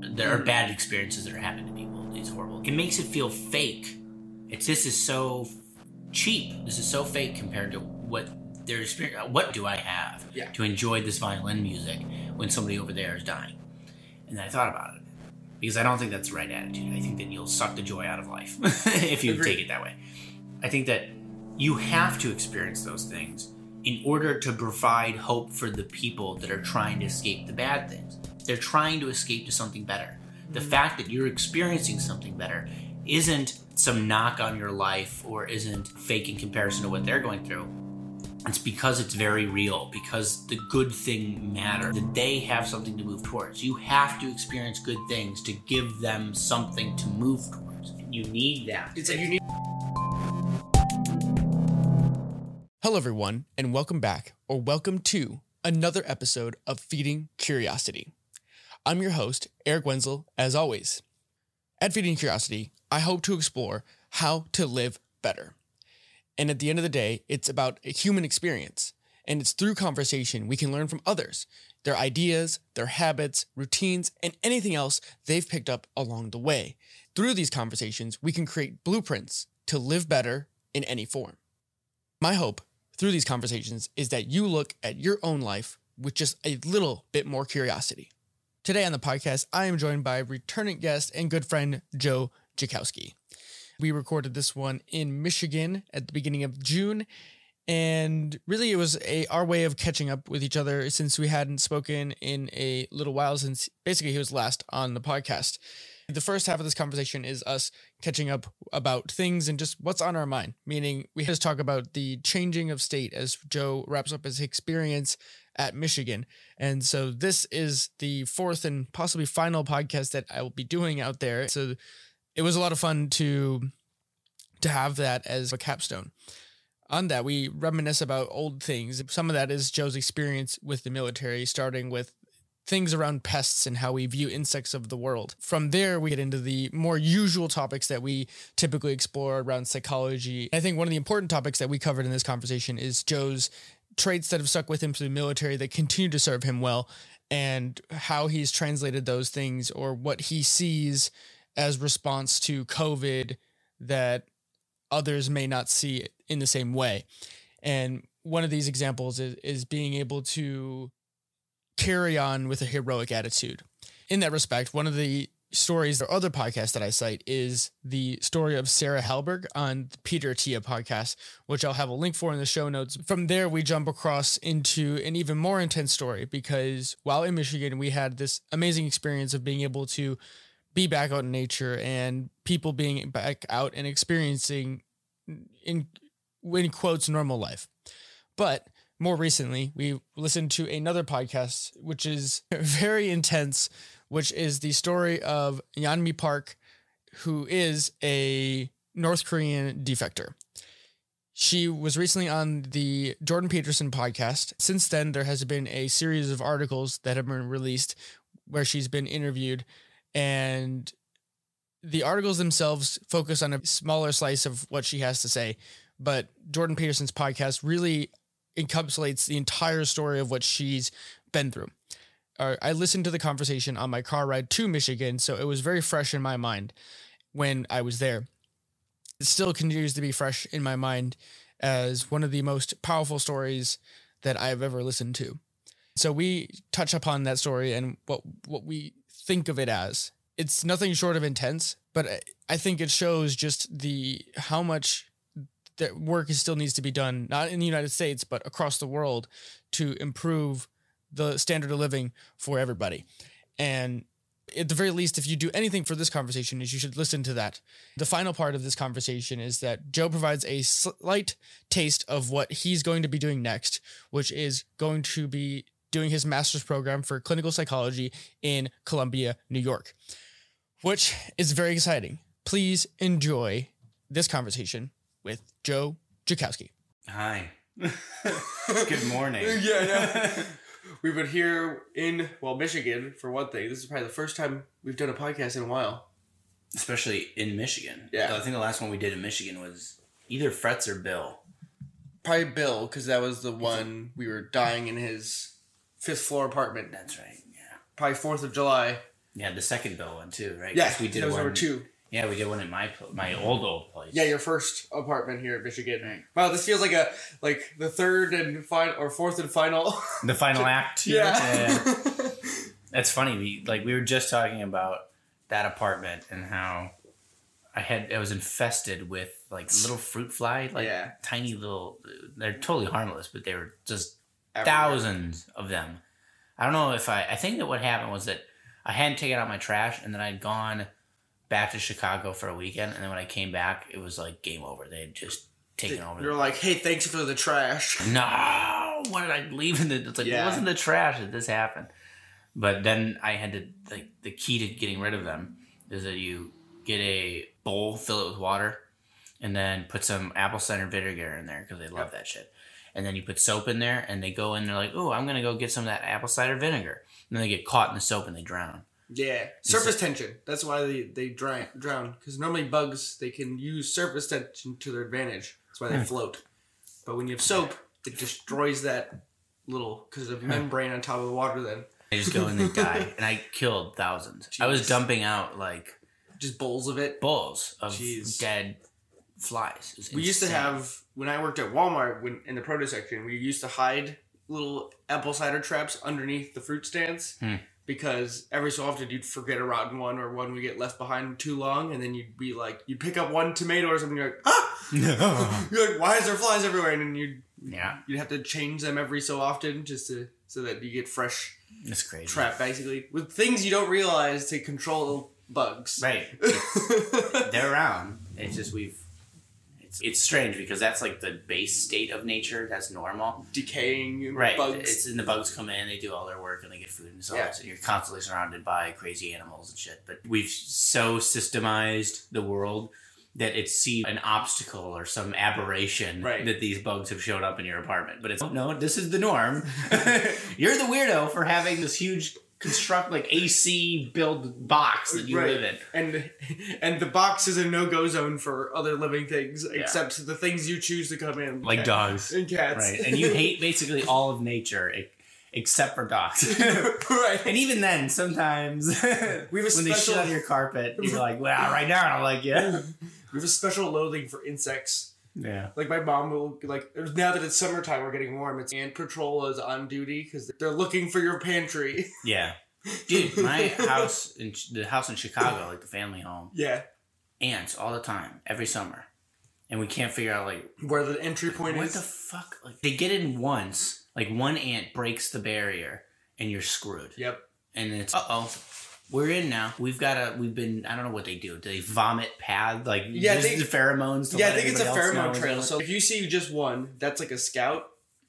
There are bad experiences that are happening to people. It's horrible. It makes it feel fake. It's this is so cheap. This is so fake compared to what their experience. Uh, what do I have Yeah. to enjoy this violin music when somebody over there is dying? And then I thought about it because I don't think that's the right attitude. I think that you'll suck the joy out of life if you Agreed. take it that way. I think that you have to experience those things in order to provide hope for the people that are trying to escape the bad things. They're trying to escape to something better. The mm-hmm. fact that you're experiencing something better isn't some knock on your life or isn't fake in comparison to what they're going through. It's because it's very real, because the good thing matters, that they have something to move towards. You have to experience good things to give them something to move towards. You need that. It's a unique. Hello, everyone, and welcome back, or welcome to another episode of Feeding Curiosity. I'm your host, Eric Wenzel, as always. At Feeding Curiosity, I hope to explore how to live better. And at the end of the day, it's about a human experience. And it's through conversation we can learn from others, their ideas, their habits, routines, and anything else they've picked up along the way. Through these conversations, we can create blueprints to live better in any form. My hope through these conversations is that you look at your own life with just a little bit more curiosity. Today on the podcast, I am joined by returning guest and good friend Joe Jackowski. We recorded this one in Michigan at the beginning of June, and really it was a our way of catching up with each other since we hadn't spoken in a little while since basically he was last on the podcast. The first half of this conversation is us catching up about things and just what's on our mind. Meaning, we just talk about the changing of state as Joe wraps up his experience at Michigan. And so, this is the fourth and possibly final podcast that I will be doing out there. So, it was a lot of fun to to have that as a capstone. On that, we reminisce about old things. Some of that is Joe's experience with the military, starting with things around pests and how we view insects of the world. From there, we get into the more usual topics that we typically explore around psychology. I think one of the important topics that we covered in this conversation is Joe's traits that have stuck with him through the military that continue to serve him well and how he's translated those things or what he sees as response to COVID that others may not see in the same way. And one of these examples is, is being able to carry on with a heroic attitude. In that respect, one of the stories or other podcasts that I cite is the story of Sarah Hallberg on the Peter Attia podcast, which I'll have a link for in the show notes. From there, we jump across into an even more intense story because while in Michigan, we had this amazing experience of being able to be back out in nature and people being back out and experiencing in in quotes normal life. But more recently, we listened to another podcast, which is very intense, which is the story of Yeonmi Park, who is a North Korean defector. She was recently on the Jordan Peterson podcast. Since then, there has been a series of articles that have been released where she's been interviewed, and the articles themselves focus on a smaller slice of what she has to say. But Jordan Peterson's podcast really encapsulates the entire story of what she's been through. I listened to the conversation on my car ride to Michigan, so it was very fresh in my mind when I was there. It still continues to be fresh in my mind as one of the most powerful stories that I've ever listened to. So we touch upon that story and what what we think of it as. It's nothing short of intense, but I think it shows just the how much that work is still needs to be done, not in the United States, but across the world to improve the standard of living for everybody. And at the very least, if you do anything for this conversation, is you should listen to that. The final part of this conversation is that Joe provides a slight taste of what he's going to be doing next, which is going to be doing his master's program for clinical psychology in Columbia, New York, which is very exciting. Please enjoy this conversation with Joe Jackowski. Hi. Good morning. yeah, yeah. We've been here in well Michigan for one thing. This is probably the first time we've done a podcast in a while. Especially in Michigan. Yeah. I think the last one we did in Michigan was either Fretz or Bill. Probably Bill because that was the one we were dying in his fifth floor apartment. That's right. Yeah. Probably Fourth of July. Yeah, the second bill one too, right? Yeah, 'Cause we did that was one. number two. Yeah, we did one at my my mm-hmm. old old place. Yeah, your first apartment here at Michigan. Right. Wow, this feels like a like the third and final or fourth and final. the final act. yeah. That's funny. We like we were just talking about that apartment and how I had I was infested with like little fruit fly, like Yeah. tiny little. They're totally harmless, but they were just Everywhere. thousands of them. I don't know if I. I think that what happened was that I hadn't taken out my trash, and then I'd gone back to Chicago for a weekend, and then when I came back, it was like game over. They had just taken over. You're like, hey, thanks for the trash. no, what did I leave in the? It's like Yeah. it wasn't the trash that this happened. But then I had to like the key to getting rid of them is that you get a bowl, fill it with water, and then put some apple cider vinegar in there because they love that shit. And then you put soap in there, and they go in. They're like, "Oh, I'm gonna go get some of that apple cider vinegar." And then they get caught in the soap and they drown. Yeah, surface tension. That's why they they drown drown because normally bugs they can use surface tension to their advantage. That's why they hmm. float. But when you have soap, it destroys that little because of hmm. membrane on top of the water. Then They just go in and die. And I killed thousands. I was dumping out like just bowls of it. bowls of Jeez. dead flies. We used to have when I worked at Walmart when in the produce section. We used to hide little apple cider traps underneath the fruit stands Hmm. because every so often you'd forget a rotten one or one would get left behind too long, and then you'd be like, you'd pick up one tomato or something, you're like, ah, you're like, why is there flies everywhere? And then you'd yeah, you'd have to change them every so often just to so that you get fresh it's crazy. trap basically with things you don't realize to control bugs. Right. They're around. It's just we've. It's, it's strange because that's like the base state of nature. That's normal. Decaying Right. bugs. It's and the bugs come in, they do all their work, and they get food and so Yeah. on. So you're constantly surrounded by crazy animals and shit. But we've so systemized the world that it seems an obstacle or some aberration Right. that these bugs have showed up in your apartment. But it's no, this is the norm. you're the weirdo for having this huge construct like AC build box that you Right. live in. and and the box is a no go zone for other living things except the things you choose to come in Like Cat- dogs. and cats Right. And you hate basically all of nature e- except for dogs. right and even then, sometimes We have a when they shit on your carpet, you're like, well, right now, I don't like you. we have a special loathing for insects Yeah. like my mom will like now that it's summertime we're getting warm it's ant patrol is on duty because they're looking for your pantry Yeah. Dude, my house, in the house in Chicago, like the family home, yeah ants all the time, every summer. And we can't figure out, like, where the entry point what is What the fuck? Like, they get in once, like, one ant breaks the barrier, and you're screwed. yep and it's uh oh, we're in now. We've got a. We've been. I don't know what they do. Do they vomit pad like Yeah, I think- the pheromones? To yeah i think it's a everybody else know pheromone trail so if you see just one that's like a scout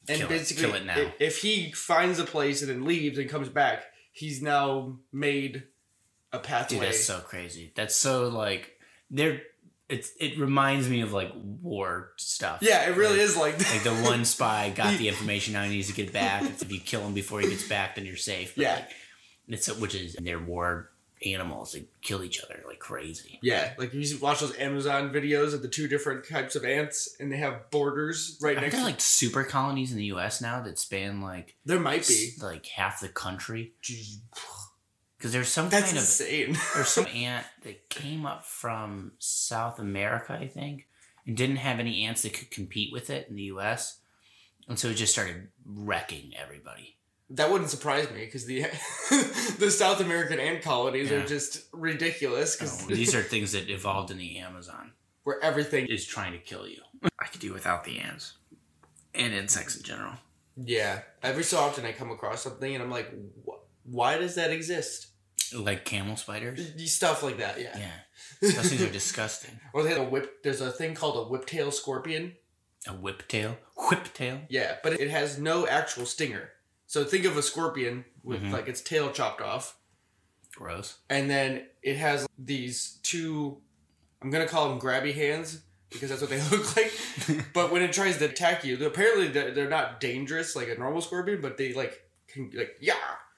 and Kill it. basically Kill it now. if he finds a place and then leaves and comes back he's now made a Dude, pathway that's so crazy. That's so like they're. It's. It reminds me of like war stuff. yeah it really Like- is like Like the one spy got the information now he needs to get back. If you kill him before he gets back, then you're safe. But, Yeah. like, it's which is they're war animals. They kill each other like crazy. Yeah, like you watch those Amazon videos of the two different types of ants, and they have borders right Aren't next. there to like super colonies in the U.S. now that span like There might be. like half the country? Because there's some That's kind of insane. there's some ant that came up from South America, I think, and didn't have any ants that could compete with it in the U.S. And so it just started wrecking everybody. That wouldn't surprise me because the the South American ant colonies Yeah. are just ridiculous because Oh, these are things that evolved in the Amazon. where everything. Is trying to kill you. I could do without the ants and insects in general. Yeah, every so often I come across something and I'm like, "Wh- why does that exist? Like camel spiders. Stuff like that. Yeah. Yeah, those things are disgusting. Or they have a whip. There's a thing called a whiptail scorpion. A whiptail, whiptail. Yeah, but it has no actual stinger. So think of a scorpion with Mhm. like its tail chopped off. Gross. and then it has these two i'm gonna call them grabby hands because that's what they look like but when it tries to attack you apparently they're, they're not dangerous like a normal scorpion but they like can like yeah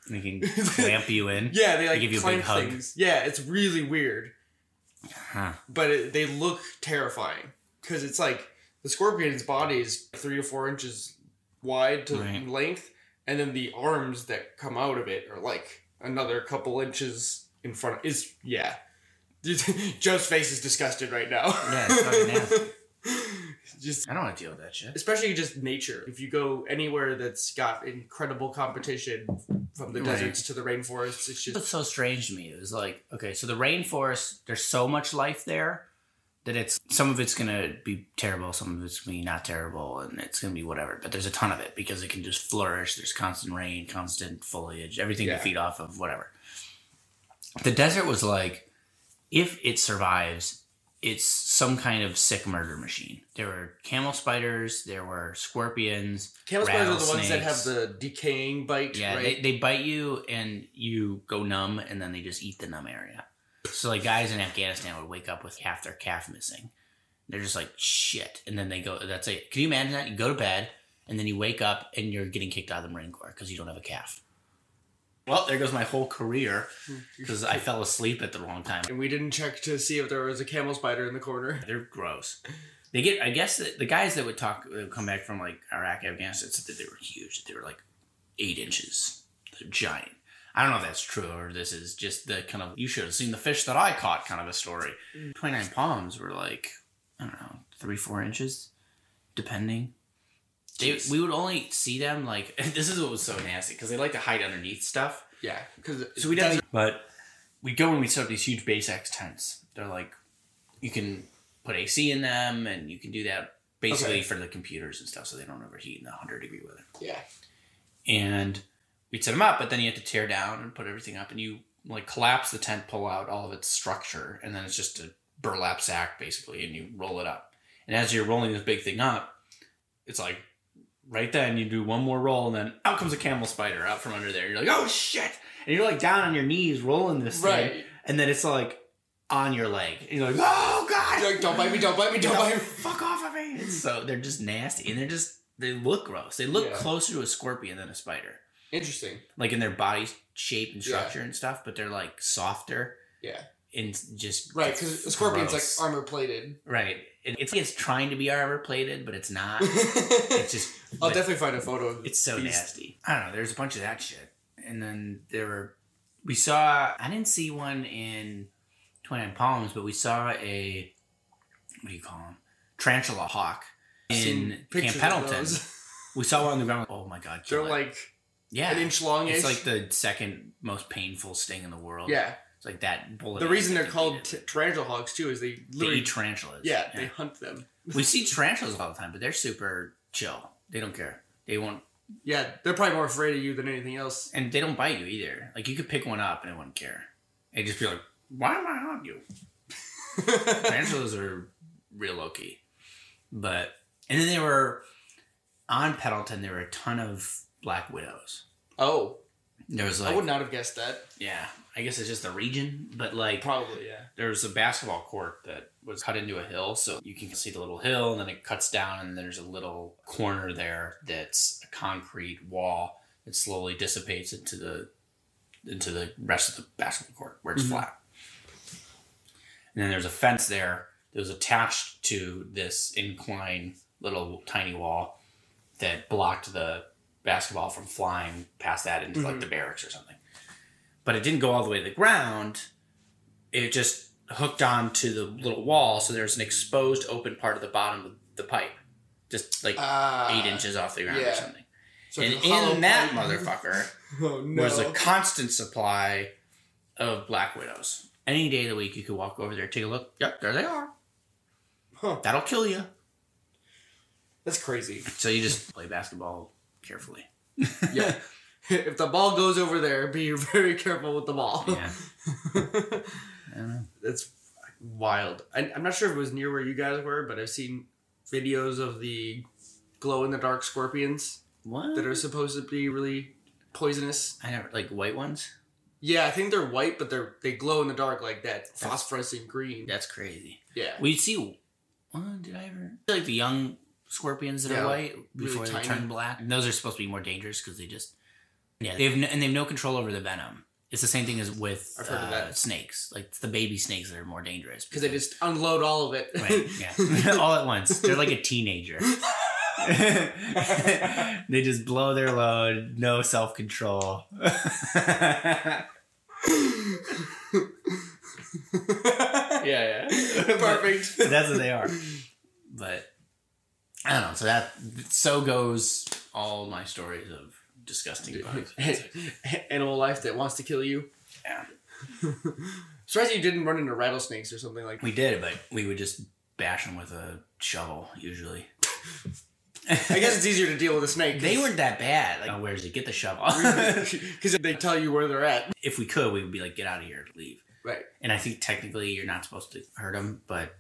They can clamp you in. yeah they like give you a big hug. things yeah it's really weird Huh. but it, they look terrifying because it's like the scorpion's body is three to four inches wide to Right. length and then the arms that come out of it are like another couple inches in front. Of, is yeah. Joe's face is disgusted right now. Yeah, it's fucking nasty. just I don't want to deal with that shit. especially just nature. If you go anywhere that's got incredible competition from the Right. deserts to the rainforests, it's just so strange to me. It was like, okay, so the rainforest, there's so much life there that it's some of it's gonna be terrible, some of it's gonna be not terrible, and it's gonna be whatever. But there's a ton of it because it can just flourish. There's constant rain, constant foliage, everything Yeah. to feed off of, whatever. The desert was like, if it survives, it's some kind of sick murder machine. There were camel spiders, there were scorpions, camel spiders are the ones that have the decaying bite, Yeah, right? they, they bite you and you go numb and then they just eat the numb area. So like guys in Afghanistan would wake up with half their calf missing. They're just like shit, and then they go. That's it. Can you imagine that? You go to bed and then you wake up and you're getting kicked out of the Marine Corps because you don't have a calf. Well, there goes my whole career hmm. because I fell asleep at the wrong time. and we didn't check to see if there was a camel spider in the corner. They're gross. They get. I guess the, the guys that would talk that would come back from like Iraq, Afghanistan, said that they were huge. They were like eight inches. They're giant. I don't know if that's true or this is just the kind of you should have seen the fish that I caught kind of a story. Twenty nine palms were like I don't know three four inches, depending. They, we would only see them like this is what was so nasty because they like to hide underneath stuff. Yeah, because So we did, but we go and we set up these huge base X tents. They're like, you can put AC in them, and you can do that basically Okay. for the computers and stuff, so they don't overheat in the hundred degree weather. Yeah, And we'd set them up, but then you have to tear down and put everything up, and you like collapse the tent, pull out all of its structure, and then it's just a burlap sack basically, and you roll it up. And as you're rolling this big thing up, it's like right then you do one more roll, and then out comes a camel spider out from under there. You're like, oh shit! And you're like down on your knees rolling this thing, and then it's like on your leg. And you're like, oh god! You're like, don't bite me! Don't bite me! Don't bite me! Fuck off of me! It's so they're just nasty, and they're just they look gross. They look Yeah. closer to a scorpion than a spider, Interesting. like in their body shape and Yeah. structure and stuff. But they're like softer Yeah. and just Right, because the scorpion's gross. like armor plated. right. And it's like it's trying to be armor plated, but it's not. it's just I'll definitely find a photo of it's so these. nasty. I don't know. There's a bunch of that shit, and then there were we saw. I didn't see one in Twenty Nine Palms, but we saw a what do you call them? Tarantula hawk in Camp Pendleton. We saw one on the ground. Oh my god! They're it. like yeah, an inch long. it's like the second most painful sting in the world. yeah. it's like that bullet. The reason they're called t- tarantula hawks too is they they literally eat tarantulas. yeah, they hunt them. we see tarantulas all the time, but they're super chill. They don't care. They won't, Yeah, they're probably more afraid of you than anything else. and they don't bite you either. Like you could pick one up and it wouldn't care. They'd just be like, "Why am I on you?" tarantulas are real low key. But and then they were on Pendleton there were a ton of black widows. oh, There was I would not have guessed that. yeah, I guess it's just the region, but like Probably, yeah. there was a basketball court that was cut into a hill, so you can see the little hill, and then it cuts down, and there's a little corner there that's a concrete wall that slowly dissipates into the into the rest of the basketball court where it's Mhm. flat. And then there's a fence there that was attached to this incline little tiny wall that blocked the basketball from flying past that into like Mhm. the barracks or something. But it didn't go all the way to the ground. It just hooked on to the little wall, so there's an exposed open part of the bottom of the pipe. Just like Uh, eight inches off the ground or something. so and it's a hollow in that pipe. motherfucker oh, no. was a constant supply of black widows. Any day of the week, you could walk over there, take a look. Yep, there they are. Huh. That'll kill you. That's crazy. So you just play basketball carefully. Yeah. if the ball goes over there, be very careful with the ball. Yeah. I don't know. That's wild. I, I'm not sure if it was near where you guys were, but I've seen videos of the glow in the dark scorpions What? that are supposed to be really poisonous. I never like white ones. Yeah, I think they're white, but they're they glow in the dark like that phosphorescent green. That's crazy. Yeah. We see. What did I ever I feel like the young scorpions that Yeah, are white really before they tiny. turn black? And those are supposed to be more dangerous because they just yeah they have no, and they have no control over the venom. It's the same thing as with I've heard of uh, snakes. Like it's the baby snakes that are more dangerous Because they just unload all of it. right yeah all at once. They're like a teenager. they just blow their load, no self control. yeah, yeah. Perfect. That's what they are. But I don't know. So that so goes all my stories of disgusting bugs. Animal life that wants to kill you. Yeah. Surprised you didn't run into rattlesnakes or something like that. We did, but we would just bash them with a shovel usually. I guess it's easier to deal with a snake. they weren't that bad. Like, oh, where's it? Get the shovel. because if they tell you where they're at. if we could, we would be like, get out of here, leave. Right. And I think technically you're not supposed to hurt them, but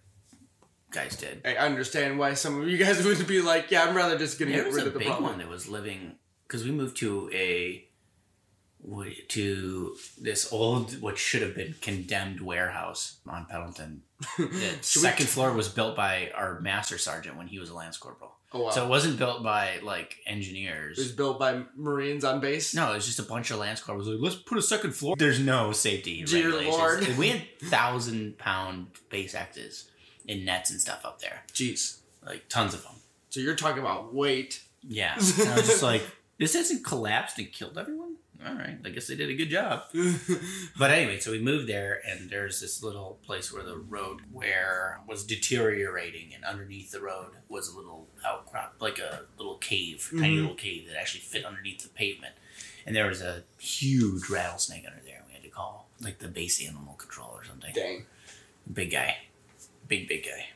guys did. I understand why some of you guys would be like, "Yeah, I'm rather just gonna There get rid of the big problem." one that was living because we moved to a to this old what should have been condemned warehouse on Pendleton. The second floor was built by our master sergeant when he was a lance corporal. Oh, wow. So it wasn't built by like engineers. it was built by Marines on base. No, it was just a bunch of lance corporals. Like, let's put a second floor. There's no safety Dear regulations. Lord. We had thousand pound base X's in nets and stuff up there, Jeez. like tons of them. So you're talking about weight. Yeah, and I was just like, this hasn't collapsed and killed everyone. All right, I guess they did a good job. But anyway, so we moved there, and there's this little place where the road where was deteriorating, and underneath the road was a little outcrop, like a little cave, tiny Mhm. little cave that actually fit underneath the pavement, and there was a huge rattlesnake under there. We had to call like the base animal control or something. Dang. Big guy, big big guy.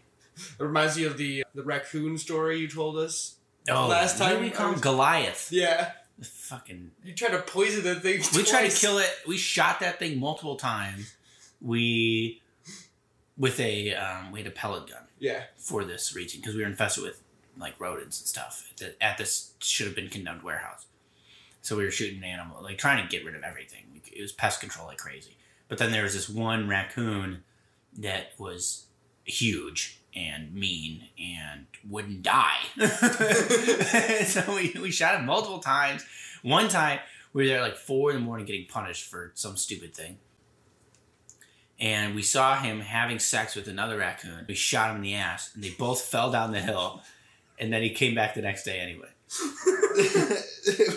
It reminds me of the the raccoon story you told us. Oh, Last what time we call was- Goliath. Yeah. The fucking You tried to poison that thing. we tried to kill it. We shot that thing multiple times. We with a um, we had a pellet gun Yeah. for this region because we were infested with like rodents and stuff at this should have been condemned warehouse. So we were shooting animal, like trying to get rid of everything. It was pest control like crazy. But then there was this one raccoon that was huge and mean and wouldn't die. so we, we shot him multiple times. One time we were there like four in the morning getting punished for some stupid thing. And we saw him having sex with another raccoon. We shot him in the ass, and they both fell down the hill. And then he came back the next day anyway.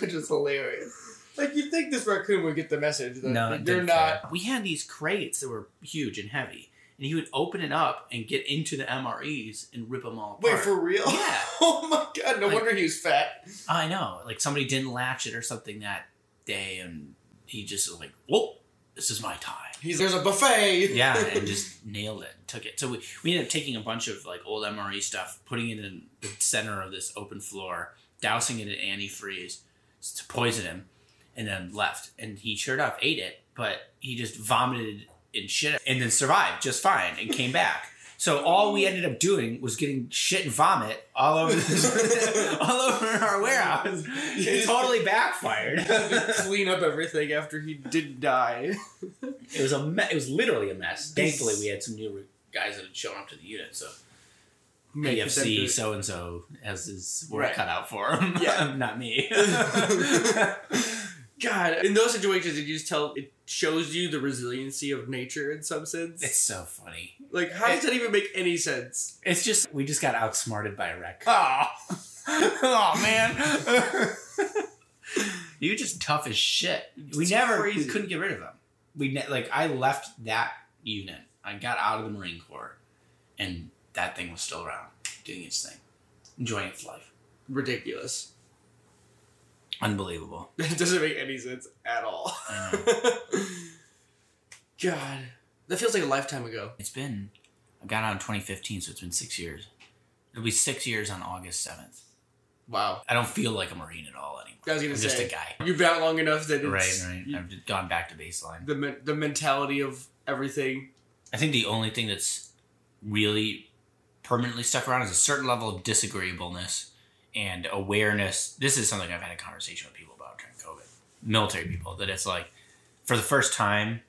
Which is hilarious. Like you'd think this raccoon would get the message that No, it they're didn't not. care. We had these crates that were huge and heavy, and he would open it up and get into the MREs and rip them all apart. Wait for real? Yeah. oh my god! No Like- wonder he was fat. I know, like somebody didn't latch it or something that day, and he just was like, "Whoa, this is my time." He's there's a buffet. yeah, and just nailed it. Took it. So we, we ended up taking a bunch of like old MRE stuff, putting it in the center of this open floor, dousing it in antifreeze to poison him, and then left. And he sure enough ate it, but he just vomited and shit, and then survived just fine and came back. So all we ended up doing was getting shit and vomit all over all over our warehouse. It totally backfired. Clean up everything after he didn't die. It was a me- it was literally a mess. Thankfully, we had some new guys that had shown up to the unit, so Make PFC so and so has his work Right. cut out for him. Yeah. not me. God, in those situations, did you just tell it shows you the resiliency of nature in some sense? it's so funny. like, how does that even make any sense? It's just we just got outsmarted by a wreck. Ah, oh man, you just tough as shit. We never crazy. we couldn't get rid of them. We ne- like I left that unit. I got out of the Marine Corps, and that thing was still around, doing its thing, enjoying its life. ridiculous. Unbelievable. It doesn't make any sense at all. God, that feels like a lifetime ago. It's been, I got out in 2015, so it's been six years. It'll be six years on August 7th. Wow. I don't feel like a Marine at all anymore. I was gonna I'm say just a guy. you've been out long enough that it's, Right, right. you- I've just gone back to baseline. the the mentality of everything. I think the only thing that's really permanently stuck around is a certain level of disagreeableness and awareness. This is something I've had a conversation with people about during COVID. Military people, that it's like, for the first time,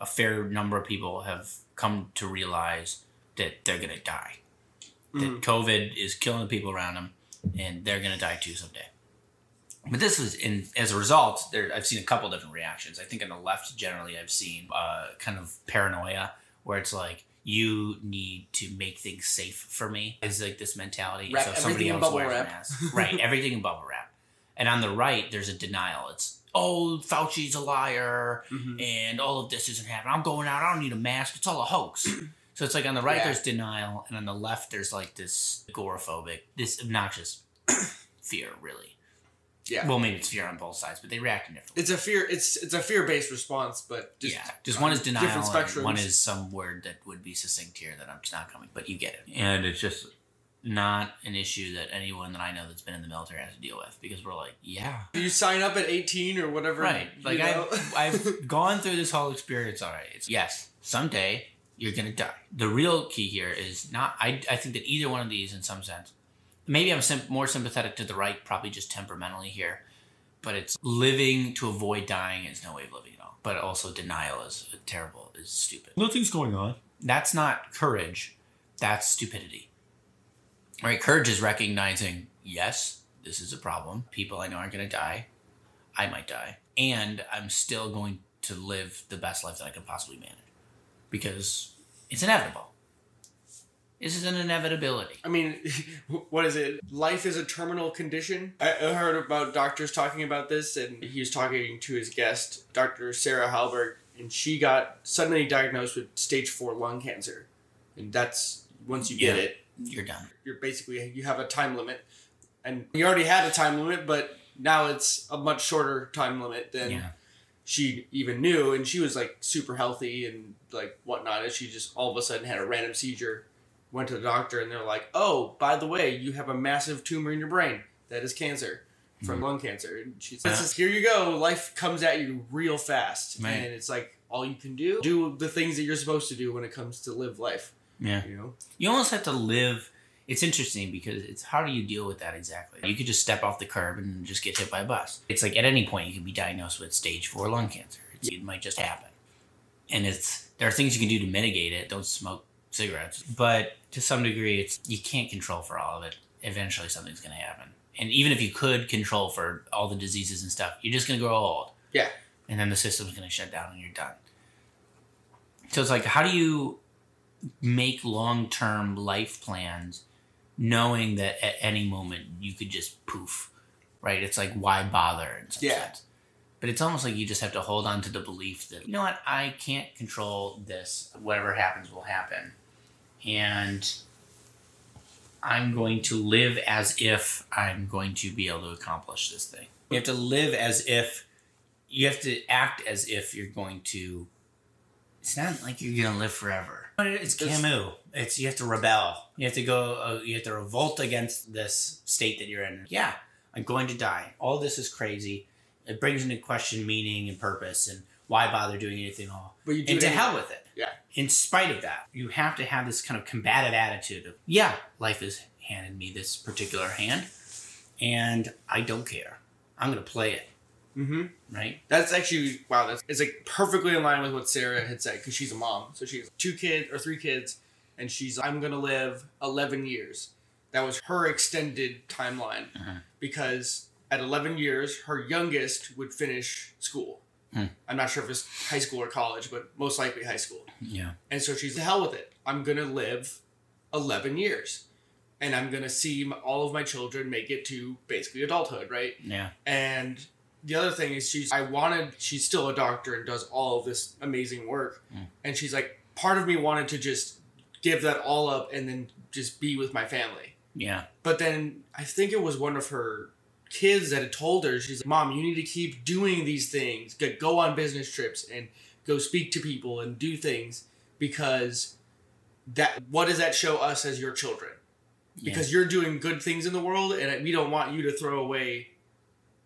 a fair number of people have come to realize that they're going to die. That Mhm. COVID is killing the people around them, and they're going to die too someday. But this is in as a result. There, I've seen a couple different reactions. I think on the left, generally, I've seen uh, kind of paranoia, where it's like you need to make things safe for me. Is like this mentality. Wrap so somebody else wears wrap. a mask, right? Everything in bubble wrap. And on the right, there's a denial. It's oh, Fauci's a liar, Mhm. and all of this isn't happening. I'm going out. I don't need a mask. It's all a hoax. so it's like on the right, Yeah. there's denial, and on the left, there's like this agoraphobic, this obnoxious fear. Really. Yeah. Well, maybe it's fear on both sides, but they react in different. It's a fear. It's it's a fear based response, but just yeah, just one is denial, different and one is some word that would be succinct here that I'm just not coming, but you get it. And it's just not an issue that anyone that I know that's been in the military has to deal with because we're like, yeah, You sign up at eighteen or whatever. right. Like you know? I've, I've gone through this whole experience already. It's yes, someday you're gonna die. The real key here is not. I I think that either one of these, in some sense, maybe I'm sim- more sympathetic to the right, probably just temperamentally here. But it's living to avoid dying is no way of living at all. But also denial is uh, terrible, is stupid. Nothing's going on. That's not courage. That's stupidity. Right? Courage is recognizing, yes, this is a problem. People I know aren't going to die. I might die. And I'm still going to live the best life that I can possibly manage. Because it's inevitable. This is an inevitability. I mean, what is it? Life is a terminal condition. I heard about doctors talking about this, and he was talking to his guest, Dr. Sarah Hallberg, and she got suddenly diagnosed with stage four lung cancer. And that's once you get Yeah. it, You're done. you're basically you have a time limit, and you already had a time limit, but now it's a much shorter time limit than Yeah. she even knew. And she was like super healthy and like whatnot, and she just all of a sudden had a random seizure. Went to the doctor, and they're like, "Oh, by the way, you have a massive tumor in your brain that is cancer." From hmm. lung cancer, and she's Yeah. like, "Here you go. Life comes at you real fast, Right. and it's like all you can do do the things that you're supposed to do when it comes to live life. Yeah. You know, You almost have to live. It's interesting because it's how do you deal with that exactly? You could just step off the curb and just get hit by a bus. It's like at any point you could be diagnosed with stage four lung cancer. It's, it might just happen, and it's there are things you can do to mitigate it. Don't smoke cigarettes, but to some degree, it's you can't control for all of it. Eventually, something's going to happen, and even if you could control for all the diseases and stuff, you're just going to grow old. Yeah. and then the system's going to shut down and you're done. So it's like, how do you make long term life plans knowing that at any moment you could just poof, right? It's like, why bother in some Yeah. sense? But it's almost like you just have to hold on to the belief that, you know what, I can't control this. Whatever happens will happen. And I'm going to live as if I'm going to be able to accomplish this thing. You have to live as if, you have to act as if you're going to it's not like you're gonna live forever. It's It's- Camus. It's you have to rebel. You have to go. Uh, you have to revolt against this state that you're in. Yeah, I'm going to die. All this is crazy. It brings into question meaning and purpose and why bother doing anything at all. but you do And to anyway. hell with it. Yeah. In spite of that, you have to have this kind of combative attitude of, yeah, life has handed me this particular hand, and I don't care. I'm gonna play it. Mm-hmm. Right. That's actually wow. That's it's like perfectly in line with what Sarah had said because she's a mom. So she has two kids or three kids, and she's I'm gonna live 11 years. That was her extended timeline Uh-huh. because at 11 years, her youngest would finish school. Hmm. I'm not sure if it's high school or college, but most likely high school. Yeah. And so she's the hell with it. I'm gonna live 11 years, and I'm gonna see all of my children make it to basically adulthood, right? Yeah. And the other thing is she's I wanted she's still a doctor and does all of this amazing work. Mm. And she's like, part of me wanted to just give that all up and then just be with my family. Yeah. But then I think it was one of her kids that had told her, she's like, Mom, you need to keep doing these things. Go- on business trips and go speak to people and do things because that what does that show us as your children? Yeah. because you're doing good things in the world and we don't want you to throw away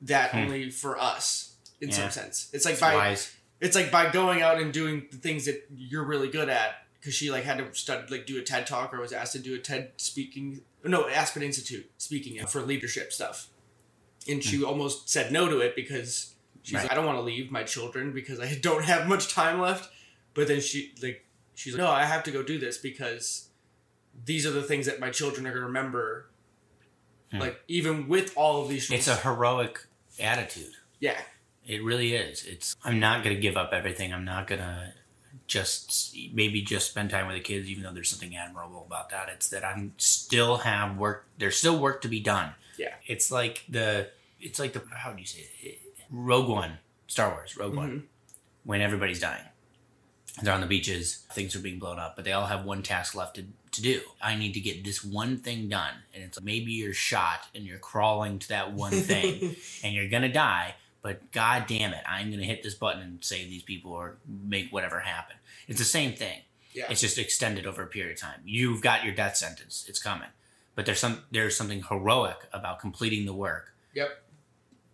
that Hmm. only for us in Yeah. some sense it's like It's by wise. it's like by going out and doing the things that you're really good at because she like had to study like do a ted talk or was asked to do a ted speaking no aspen institute speaking for leadership stuff and she almost said no to it because she's Hmm. Right. like i don't want to leave my children because i don't have much time left but then she like she's like no i have to go do this because these are the things that my children are going to remember Hmm. like even with all of these It's a heroic attitude. yeah It really is. It's I'm not gonna give up everything. I'm not gonna just maybe just spend time with the kids, even though there's something admirable about that. It's that I'm still have work. There's still work to be done. Yeah. It's like the. It's like the. How do you say it? Rogue One, Star Wars, Rogue One, Mhm. when everybody's dying. They're on the beaches, things are being blown up, but they all have one task left to, to do. I need to get this one thing done. And it's maybe you're shot and you're crawling to that one thing and you're gonna die, but god damn it, I'm gonna hit this button and save these people or make whatever happen. It's the same thing. yeah. It's just extended over a period of time. You've got your death sentence. It's coming. But there's some there's something heroic about completing the work Yep.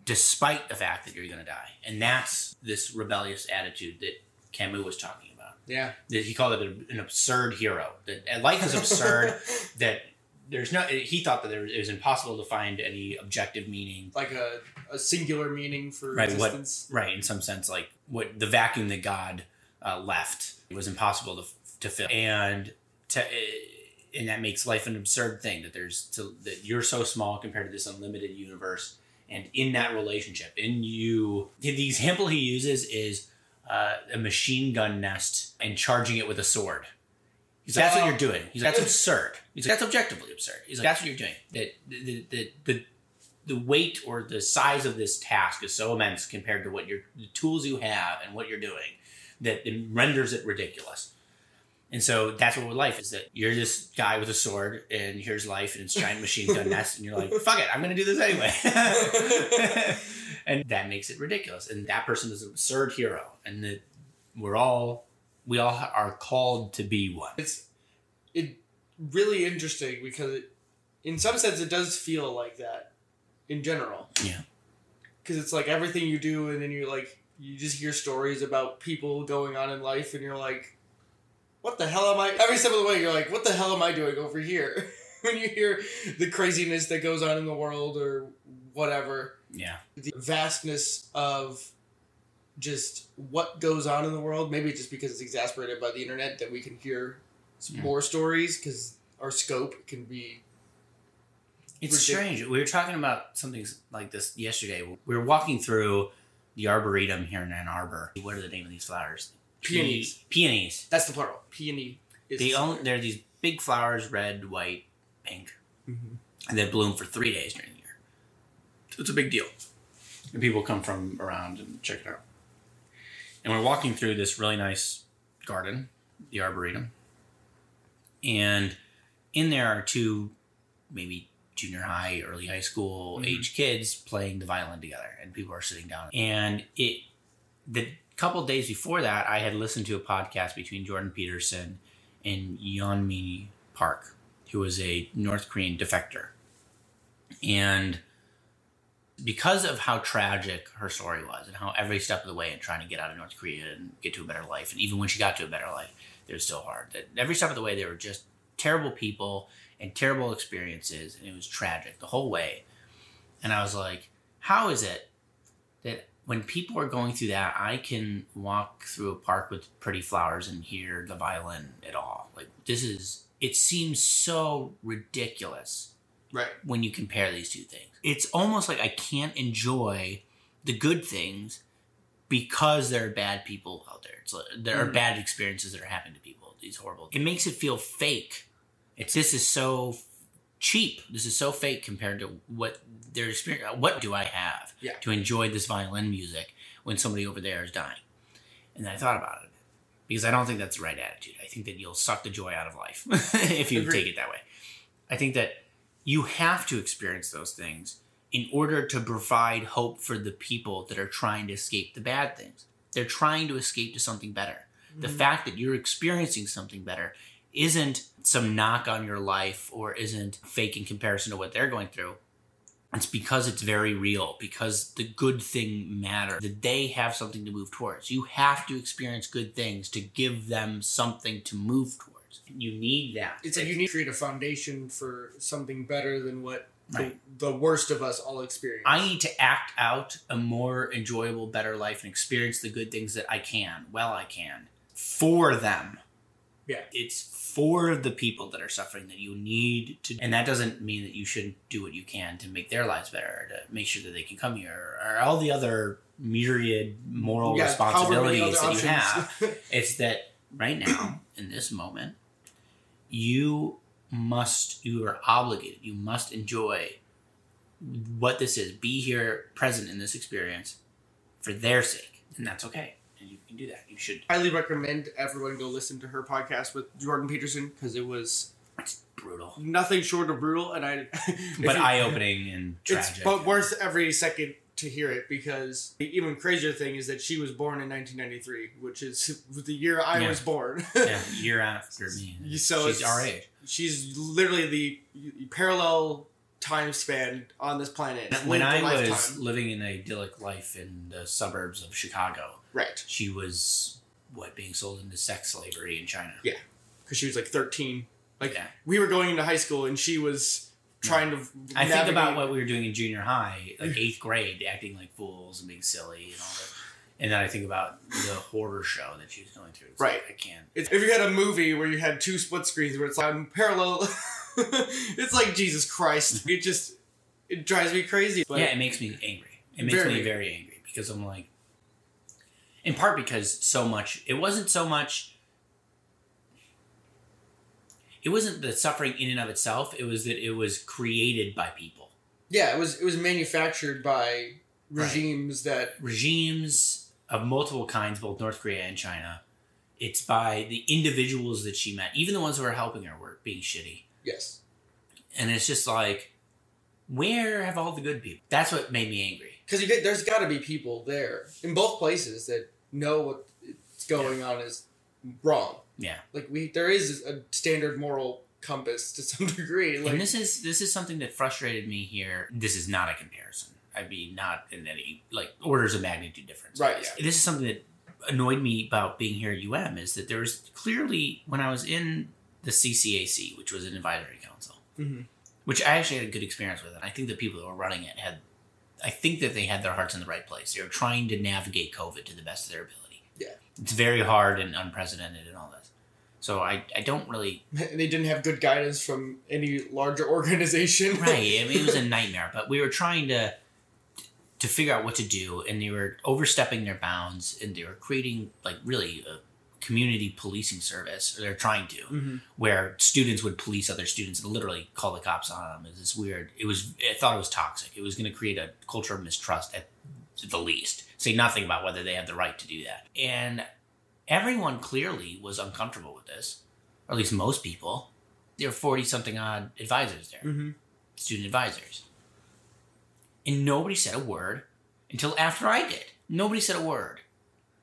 despite the fact that you're gonna die. And that's this rebellious attitude that Camus was talking about. Yeah. That he called it an absurd hero. That life is absurd. that there's no. He thought that there, it was impossible to find any objective meaning like a, a singular meaning for Right, what- existence. right in some sense like what the vacuum that god uh, left was impossible to, to fill and to, uh, and that makes life an absurd thing that there's to, that you're so small compared to this unlimited universe and in that relationship in you the example he uses is uh, a machine gun nest and charging it with a sword He's like, that's what you're doing. He's like, that's absurd. He's like, that's objectively absurd. He's like, that's what you're doing. That the, the, the, the weight or the size of this task is so immense compared to what your the tools you have and what you're doing that it renders it ridiculous. And so that's what with life is that you're this guy with a sword and here's life and it's giant machine gun nest and you're like, fuck it, I'm gonna do this anyway. and that makes it ridiculous. And that person is an absurd hero. And that we're all we all are called to be one. It's it really interesting because it, in some sense it does feel like that in general. Yeah. Because it's like everything you do, and then you're like you just hear stories about people going on in life, and you're like, what the hell am I? Every step of the way, you're like, what the hell am I doing over here? when you hear the craziness that goes on in the world or whatever, Yeah. the vastness of just what goes on in the world. Maybe it's just because it's exasperated by the internet that we can hear Yeah. Hmm. more stories because our scope can be. It's Ridic- strange. We were talking about something like this yesterday. We were walking through the arboretum here in Ann Arbor. What are the name of these flowers? Peonies. Peonies. That's the plural. Peony is. They. They're these big flowers, red, white, pink, Mhm. and they bloom for three days during the year. So it's a big deal, and people come from around and check it out. And we're walking through this really nice garden, the arboretum, and in there are two, maybe junior high, early high school Mhm. age kids playing the violin together, and people are sitting down. And it, the couple days before that, I had listened to a podcast between Jordan Peterson and Yeonmi Park, who was a North Korean defector, and because of how tragic her story was and how every step of the way in trying to get out of North Korea and get to a better life, and even when she got to a better life, it was still hard. That every step of the way, they were just terrible people and terrible experiences, and it was tragic the whole way. And I was like, how is it that when people are going through that, I can walk through a park with pretty flowers and hear the violin at all? Like this is. It seems so ridiculous right. when you compare these two things. It's almost like I can't enjoy the good things because there are bad people out there. It's like, there are Mhm. bad experiences that are happening to people. These horrible. It makes it feel fake. It's this is so cheap. This is so fake compared to what their experience. What do I have Yeah. to enjoy this violin music when somebody over there is dying? And then I thought about it because I don't think that's the right attitude. I think that you'll suck the joy out of life if you Agreed. take it that way. I think that you have to experience those things in order to provide hope for the people that are trying to escape the bad things. They're trying to escape to something better. The Mhm. fact that you're experiencing something better isn't some knock on your life or isn't fake in comparison to what they're going through. It's because it's very real, because the good thing matters, that they have something to move towards. You have to experience good things to give them something to move towards. You need that. It's like you need to create a foundation for something better than what Right. the, the worst of us all experience. I need to act out a more enjoyable, better life and experience the good things that I can, well, I can, for them. Yeah. It's for the people that are suffering that you need to, and that doesn't mean that you shouldn't do what you can to make their lives better, to make sure that they can come here, or all the other myriad moral Yeah, responsibilities that you have. It's that right now in this moment, you must you are obligated. You must enjoy what this is. Be here, present in this experience, for their sake, and that's okay. And you can do that. You should. highly recommend everyone go listen to her podcast with Jordan Peterson because it was It's brutal, nothing short of brutal, and I. but eye opening and It's tragic. but worth every second to hear it because the even crazier thing is that she was born in 1993, which is the year I Yeah. was born. yeah, year after me. So she's it's- our age. She's literally the parallel time span on this planet. When I was lifetime. living an idyllic life in the suburbs of Chicago, right, she was what being sold into sex slavery in China. Yeah. because she was like 13. Like Yeah. we were going into high school and she was trying to. I think about what we were doing in junior high, like eighth grade, acting like fools and being silly and all that. And then I think about the horror show that she was going through. It's Right. like, I can't. It's, if you had a movie where you had two split screens where it's like on parallel, it's like Jesus Christ. It just it drives me crazy. But yeah, it makes me angry. It makes Very. me very angry because I'm like, in part because so much. It wasn't so much. It wasn't the suffering in and of itself. It was that it was created by people, yeah, it was it was manufactured by regimes that regimes of multiple kinds, both North Korea and China. It's by the individuals that she met, even the ones who were helping her were being shitty. yes, And it's just like, where have all the good people? That's what made me angry. because you get there's got to be people there in both places that know what's going on is wrong. Yeah. Like we there is a standard moral compass to some degree. Like and this is this is something that frustrated me here. This is not a comparison. I'd be not in any like orders of magnitude difference. Right, Yeah. This is something that annoyed me about being here at UM is that there was clearly when I was in the CCAC, which was an advisory council, Mhm. which I actually had a good experience with, and I think the people that were running it had, I think that they had their hearts in the right place. They were trying to navigate COVID to the best of their ability. Yeah. it's very hard and unprecedented and all this. So I, I don't really they didn't have good guidance from any larger organization. right. I mean, it was a nightmare, but we were trying to to figure out what to do, and they were overstepping their bounds, and they were creating like really a community policing service. Or they're trying to, Mhm. where students would police other students and literally call the cops on them. It's this weird. It was. I thought it was toxic. It was going to create a culture of mistrust at the least. Say nothing about whether they had the right to do that, and everyone clearly was uncomfortable with this, or at least most people. There were forty something odd advisors there hmm student advisors. And nobody said a word until after I did. Nobody said a word.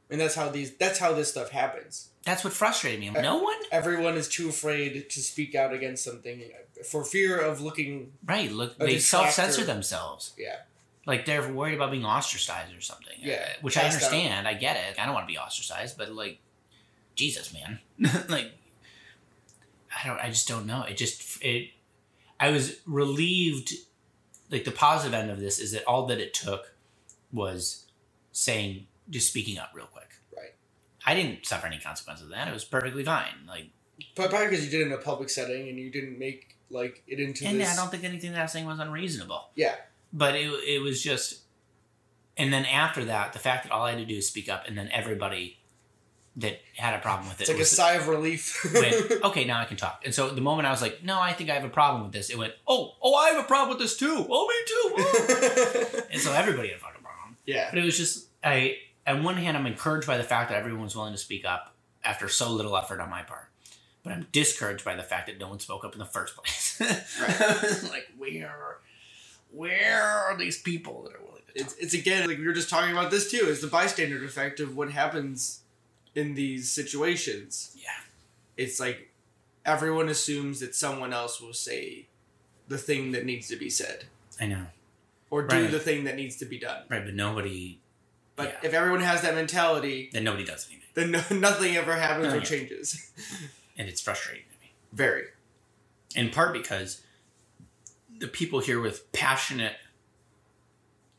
And that's how these that's how this stuff happens. That's what frustrated me. No one? Everyone is too afraid to speak out against something for fear of looking Right, look, they self censor themselves. yeah. Like they're worried about being ostracized or something. Yeah, Uh, Which I cast out. understand. I get it. I don't want to be ostracized, but like, Jesus, man. like, I don't, I just don't know. It just, it, I was relieved. Like, the positive end of this is that all that it took was saying, just speaking up real quick. Right. I didn't suffer any consequences of that. It was perfectly fine. Like, But probably because you did it in a public setting and you didn't make like it into and this. I don't think anything that I was saying was unreasonable. Yeah. But it, it was just, and then after that, the fact that all I had to do is speak up, and then everybody that had a problem with it It's like a was, sigh of relief. went, okay, now I can talk. And so the moment I was like, no, I think I have a problem with this, it went, oh, oh, I have a problem with this too. Oh, me too. Oh. and so everybody had a fucking problem. yeah. But it was just, I, on one hand, I'm encouraged by the fact that everyone was willing to speak up after so little effort on my part. But I'm discouraged by the fact that no one spoke up in the first place. like, where, where are these people that are willing to talk? It's, it's again like we were just talking about this too. Is the bystander effect of what happens in these situations. Yeah. It's like everyone assumes that someone else will say the thing that needs to be said I know. or do Right. the thing that needs to be done. Right, but nobody, But Yeah. if everyone has that mentality, then nobody does anything. then no, nothing ever happens No, or yeah. changes. And it's frustrating to me. Very. in part because the people here with passionate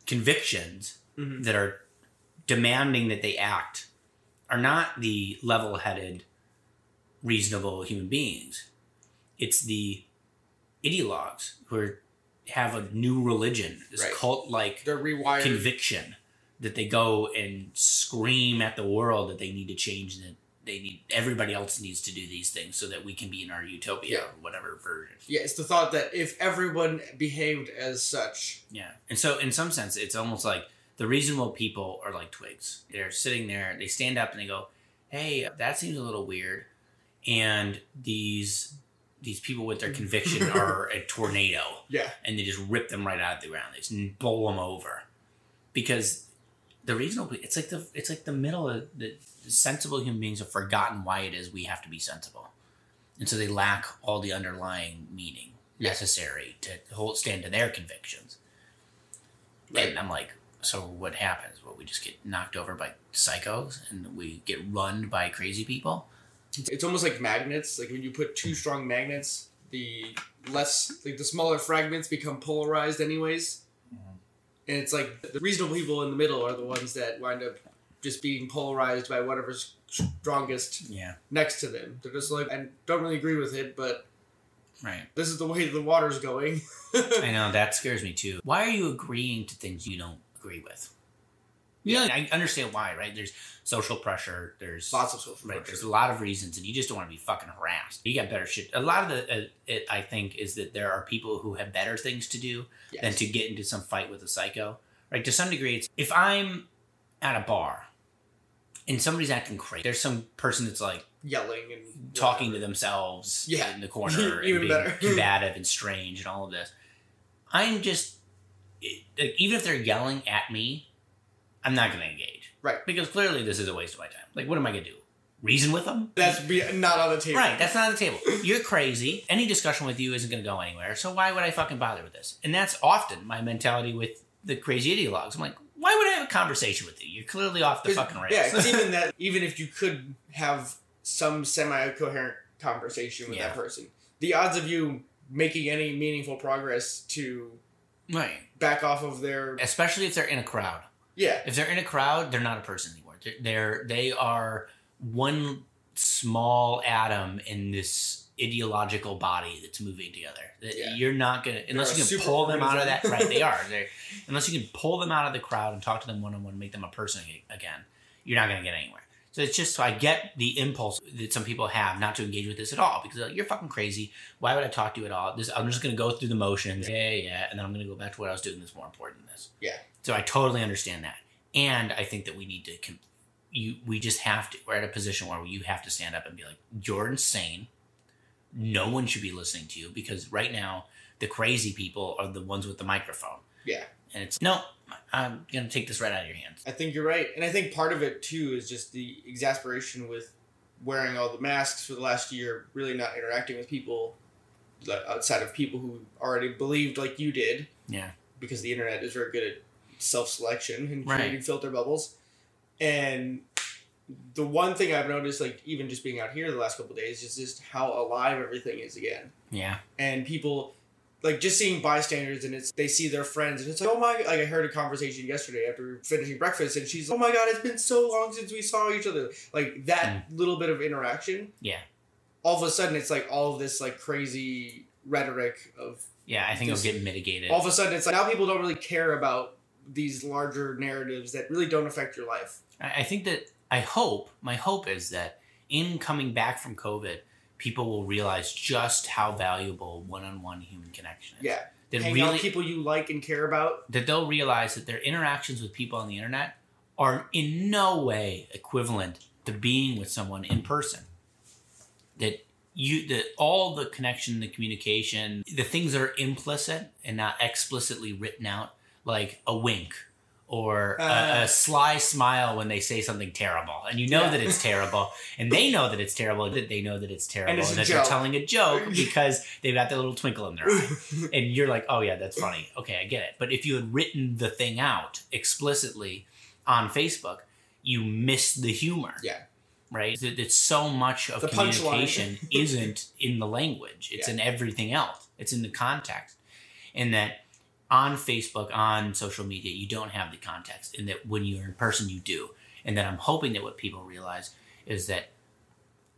convictions Mhm. that are demanding that they act are not the level-headed reasonable human beings it's the ideologues who are, have a new religion this Right. cult-like They're conviction that they go and scream at the world that they need to change that they need everybody else needs to do these things so that we can be in our utopia Yeah. or whatever version. Yeah, it's the thought that if everyone behaved as such, Yeah. And so in some sense it's almost like the reasonable people are like twigs. They're sitting there, they stand up and they go, Hey, that seems a little weird. And these these people with their conviction are a tornado yeah, and they just rip them right out of the ground. They just blow them over because the reasonable it's like the it's like the middle of the sensible human beings have forgotten why it is we have to be sensible, and so they lack all the underlying meaning Yeah. necessary to hold stand to their convictions. Right. And I'm like, so what happens? Well, we just get knocked over by psychos and we get run by crazy people. it's, it's almost like magnets. Like when you put two strong magnets, the less like the smaller fragments become polarized, anyways. And it's like the reasonable people in the middle are the ones that wind up just being polarized by whatever's strongest Yeah. next to them. They're just like, I don't really agree with it, but Right. this is the way the water's going. I know that scares me too. Why are you agreeing to things you don't agree with? Yeah, I understand why, right? There's social pressure. There's Lots of social right. pressure. There's a lot of reasons, and you just don't want to be fucking harassed. You got better shit. A lot of the, uh, it, I think, is that there are people who have better things to do Yes. than to get into some fight with a psycho. Right? To some degree, it's if I'm at a bar and somebody's acting crazy, there's some person that's like yelling and talking to themselves Yeah. in the corner Even and being better. combative and strange and all of this. I'm just it- like, even if they're yelling at me, I'm not going to engage. Right. Because clearly this is a waste of my time. Like, what am I going to do? Reason with them? That's be not on the table. Right, that's not on the table. You're crazy. Any discussion with you isn't going to go anywhere. So why would I fucking bother with this? And that's often my mentality with the crazy ideologues. I'm like, why would I have a conversation with you? You're clearly off the fucking rails. Yeah, 'cause even that, even if you could have some semi-coherent conversation with Yeah. that person, the odds of you making any meaningful progress to right. back off of their Especially if they're in a crowd. Yeah, If they're in a crowd, they're not a person anymore. They're, they're they are one small atom in this ideological body that's moving together. That Yeah. You're not gonna unless a you can pull them out of that. Right, they are. They're, unless you can pull them out of the crowd and talk to them one on one, make them a person again. You're not gonna get anywhere. So it's just so I get the impulse that some people have not to engage with this at all because like, you're fucking crazy. Why would I talk to you at all? This I'm just gonna go through the motions. Yeah, yeah, yeah, and then I'm gonna go back to what I was doing that's more important than this. Yeah. So I totally understand that, and I think that we need to. You, we just have to. We're at a position where you have to stand up and be like, you're insane. No one should be listening to you because right now the crazy people are the ones with the microphone. Yeah. And it's no, I'm gonna take this right out of your hands. I think you're right, and I think part of it too is just the exasperation with wearing all the masks for the last year, really not interacting with people outside of people who already believed like you did, Yeah. because the internet is very good at self-selection and Right. creating filter bubbles. And the one thing I've noticed, like even just being out here the last couple days, is just how alive everything is again. Yeah. And people, like just seeing bystanders, and it's they see their friends, and it's like, oh my! Like I heard a conversation yesterday after finishing breakfast, and she's, like, oh my god, it's been so long since we saw each other. Like that mm. little bit of interaction. Yeah. All of a sudden, it's like all of this like crazy rhetoric of Yeah. I think Just- it'll get mitigated. all of a sudden it's like now people don't really care about these larger narratives that really don't affect your life. I think that I hope my hope is that in coming back from COVID, people will realize just how valuable one-on-one human connection is. Yeah. That Hang really out people you like and care about. that they'll realize that their interactions with people on the internet are in no way equivalent to being with someone in person. That you that all the connection, the communication, the things that are implicit and not explicitly written out, like a wink or a, Uh. a sly smile when they say something terrible, and you know Yeah. that it's terrible, and they know that it's terrible, that they know that it's terrible, And and, it's a that joke. they're telling a joke because they've got that little twinkle in their eye and you're like, oh yeah, that's funny. Okay, I get it. But if you had written the thing out explicitly on Facebook, you miss the humor. Yeah. Right? That it's so much of The communication isn't in the language. It's Yeah. in everything else. It's in the context. And that on Facebook, on social media, you don't have the context. And that when you're in person, you do. And that I'm hoping that what people realize is that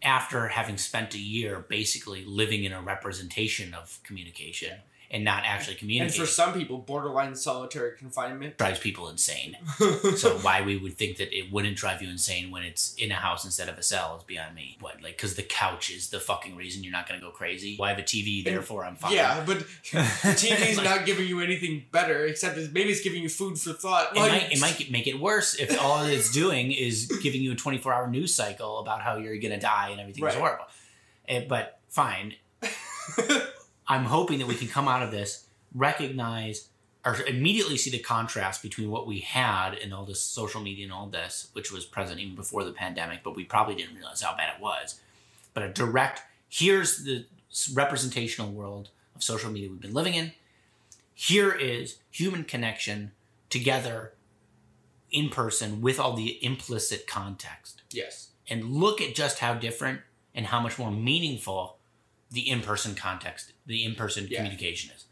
after having spent a year basically living in a representation of communication and not actually communicate. And for some people, borderline solitary confinement. drives people insane. so why we would think that it wouldn't drive you insane when it's in a house instead of a cell is beyond me. What like because the couch is the fucking reason you're not gonna go crazy. Why have a TV? Therefore, I'm fine. Yeah, but the TV's Like- not giving you anything better, except it's, maybe it's giving you food for thought. It Like- might, it might make it worse if all it's doing is giving you a 24 hour news cycle about how you're going to die and everything's Right. horrible. Eh, but fine. I'm hoping that we can come out of this, recognize, or immediately see the contrast between what we had and all this social media and all this, which was present even before the pandemic, but we probably didn't realize how bad it was. But a direct, here's the representational world of social media we've been living in. Here is human connection together in person with all the implicit context yes. and look at just how different and how much more meaningful the in-person context the in-person Yeah. communication is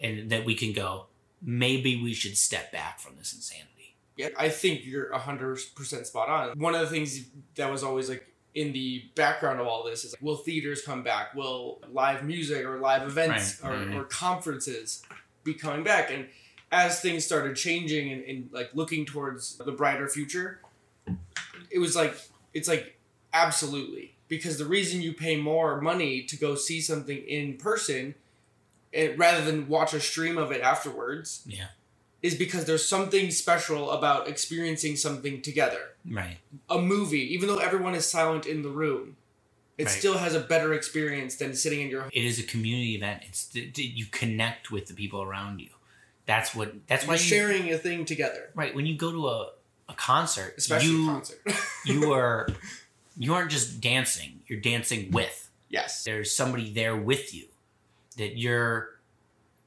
and that we can go maybe we should step back from this insanity Yeah, I think you're hundred percent spot on. One of the things that was always like in the background of all this is like, will theaters come back? Will live music or live events Right, or, right. or conferences be coming back? And as things started changing and, and like looking towards the brighter future, it was like it's like absolutely because the reason you pay more money to go see something in person, and rather than watch a stream of it afterwards, yeah is because there's something special about experiencing something together. right A movie, even though everyone is silent in the room, it Right. still has a better experience than sitting in your it is a community event it's th- you connect with the people around you that's what that's why You're you, sharing a thing together, right when you go to a, a concert especially you a concert. you are you aren't just dancing you're dancing with yes. there's somebody there with you that you're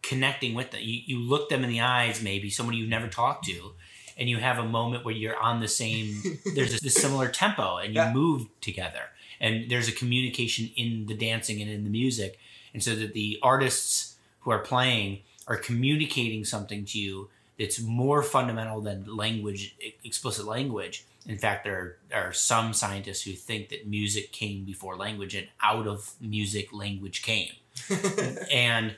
connecting with them. You, you look them in the eyes, maybe somebody you've never talked to, and you have a moment where you're on the same, there's a, similar tempo and you Yeah. move together. And there's a communication in the dancing and in the music. And so that the artists who are playing are communicating something to you that's more fundamental than language, explicit language. In fact, there are some scientists who think that music came before language, and out of music, language came. and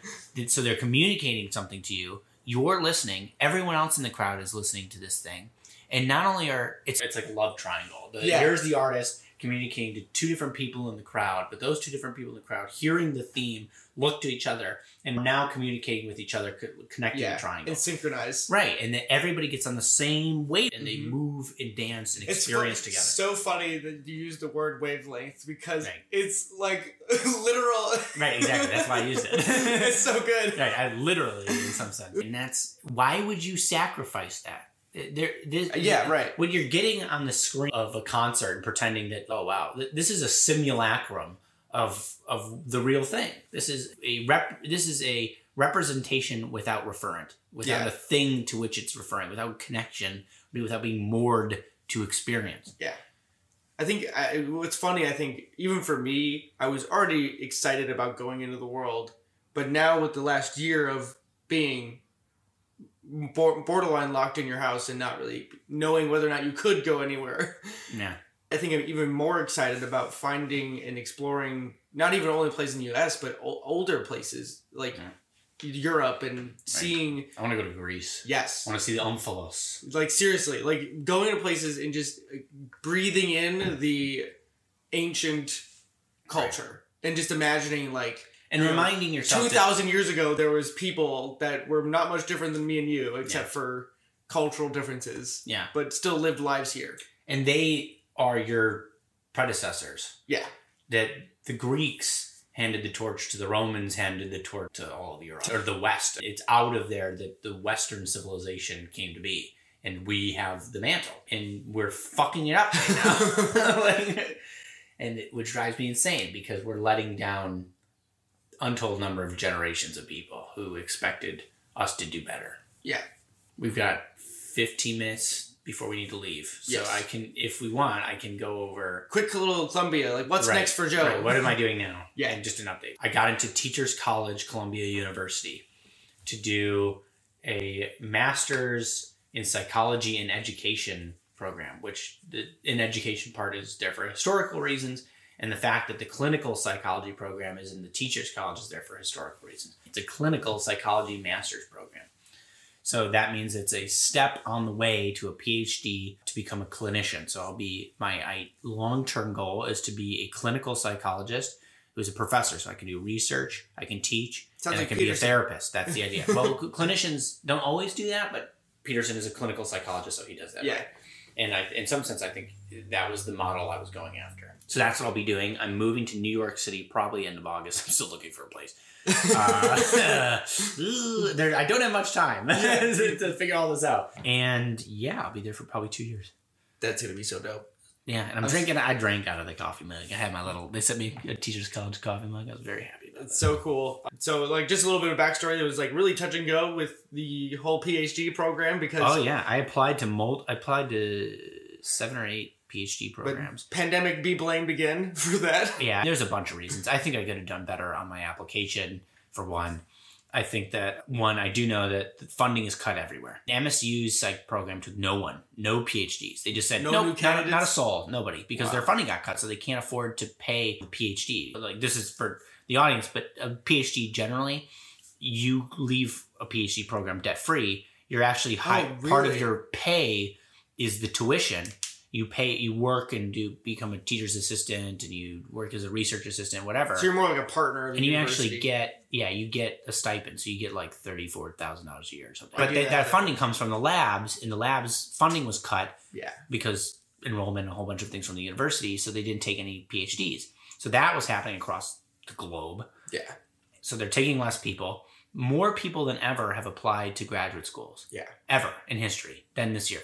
so they're communicating something to you. You're listening. Everyone else in the crowd is listening to this thing, and not only are it's it's like love triangle. The, Yeah. Here's the artist communicating to two different people in the crowd, but those two different people in the crowd hearing the theme look to each other and now communicating with each other, connecting yeah, the triangle. and synchronized. Right, and then everybody gets on the same wave and they Mhm. move and dance and It's experience together. so funny that you use the word wavelength because Right. it's like literal. Right, exactly. That's why I used it. it's so good. Right, I literally, in some sense, and that's why would you sacrifice that? Uh, there, this, uh, Yeah, right. When you're getting on the screen of a concert and pretending that, oh wow, this is a simulacrum of of the real thing. This is a rep. This is a representation without referent, without Yeah. a thing to which it's referring, without connection, without being moored to experience. Yeah I think I, what's funny. I think even for me, I was already excited about going into the world, but now with the last year of being borderline locked in your house and not really knowing whether or not you could go anywhere, Yeah, I think I'm even more excited about finding and exploring not even only places in the U.S. but o- older places like Europe and seeing. I want to go to Greece. Yes, I want to see the Omphalos. like seriously like going to places and just uh, breathing in the ancient culture and just imagining like And Yeah. reminding yourself that- 2000 years ago there was people that were not much different than me and you except Yeah. for cultural differences yeah, but still lived lives here and they are your predecessors. yeah That the Greeks handed the torch to the Romans, handed the torch to all of Europe or the West. It's out of there that the Western civilization came to be, and we have the mantle, and we're fucking it up right now. Like, and it, which drives me insane because we're letting down untold number of generations of people who expected us to do better. Yeah. We've got 15 minutes before we need to leave. So Yes. I can, if we want, I can go over quick little columbia like what's Right, next for joe Right, what am I doing now? Yeah. And just an update. I got into Teachers College, Columbia University, to do a master's in psychology and education program, which the in education part is there for historical reasons, And the fact that the clinical psychology program is in the teachers' college is there for historical reasons. It's a clinical psychology master's program. So that means it's a step on the way to a PhD to become a clinician. So I'll be my I, long-term goal is to be a clinical psychologist who's a professor. So I can do research, I can teach, Sounds and like I can be a therapist. That's the idea. well, clinicians don't always do that, but Peterson is a clinical psychologist, so he does that. Yeah. right? And I, in some sense, I think that was the model I was going after. So that's what I'll be doing. I'm moving to New York City probably end of August. I'm still looking for a place. Uh, there, I don't have much time to figure all this out. And yeah, I'll be there for probably two years. That's gonna be so dope. Yeah, and I'm drinking. I drank out of the coffee mug. I had my little. They sent me a teacher's college coffee mug. I was very happy about That's so cool. So, like, just a little bit of backstory. It was like really touch and go with the whole PhD program because Oh yeah, I applied to mold. I applied to seven or eight PhD but programs. pandemic be blamed again for that. Yeah, there's a bunch of reasons. I think I could have done better on my application. For one, I think that one, I do know that the funding is cut everywhere. The MSU's psych program took no one, no PhDs. They just said No no, nope, not, not a soul, nobody, because Wow. their funding got cut, so they can't afford to pay the PhD. Like this is for the audience, but a PhD generally, you leave a PhD program debt free. You're actually high, Oh, part of your pay is the tuition. You pay, you work and do become a teacher's assistant, and you work as a research assistant, whatever. So you're more like a partner of the and you university. actually get, yeah, you get a stipend, so you get like thirty four thousand dollars a year or something. I But that, that. that funding comes from the labs, and the labs funding was cut yeah. because enrollment and a whole bunch of things from the university, so they didn't take any PhDs. So that was happening across the globe. Yeah. So they're taking less people. More people than ever have applied to graduate schools. Yeah. Ever in history than this year.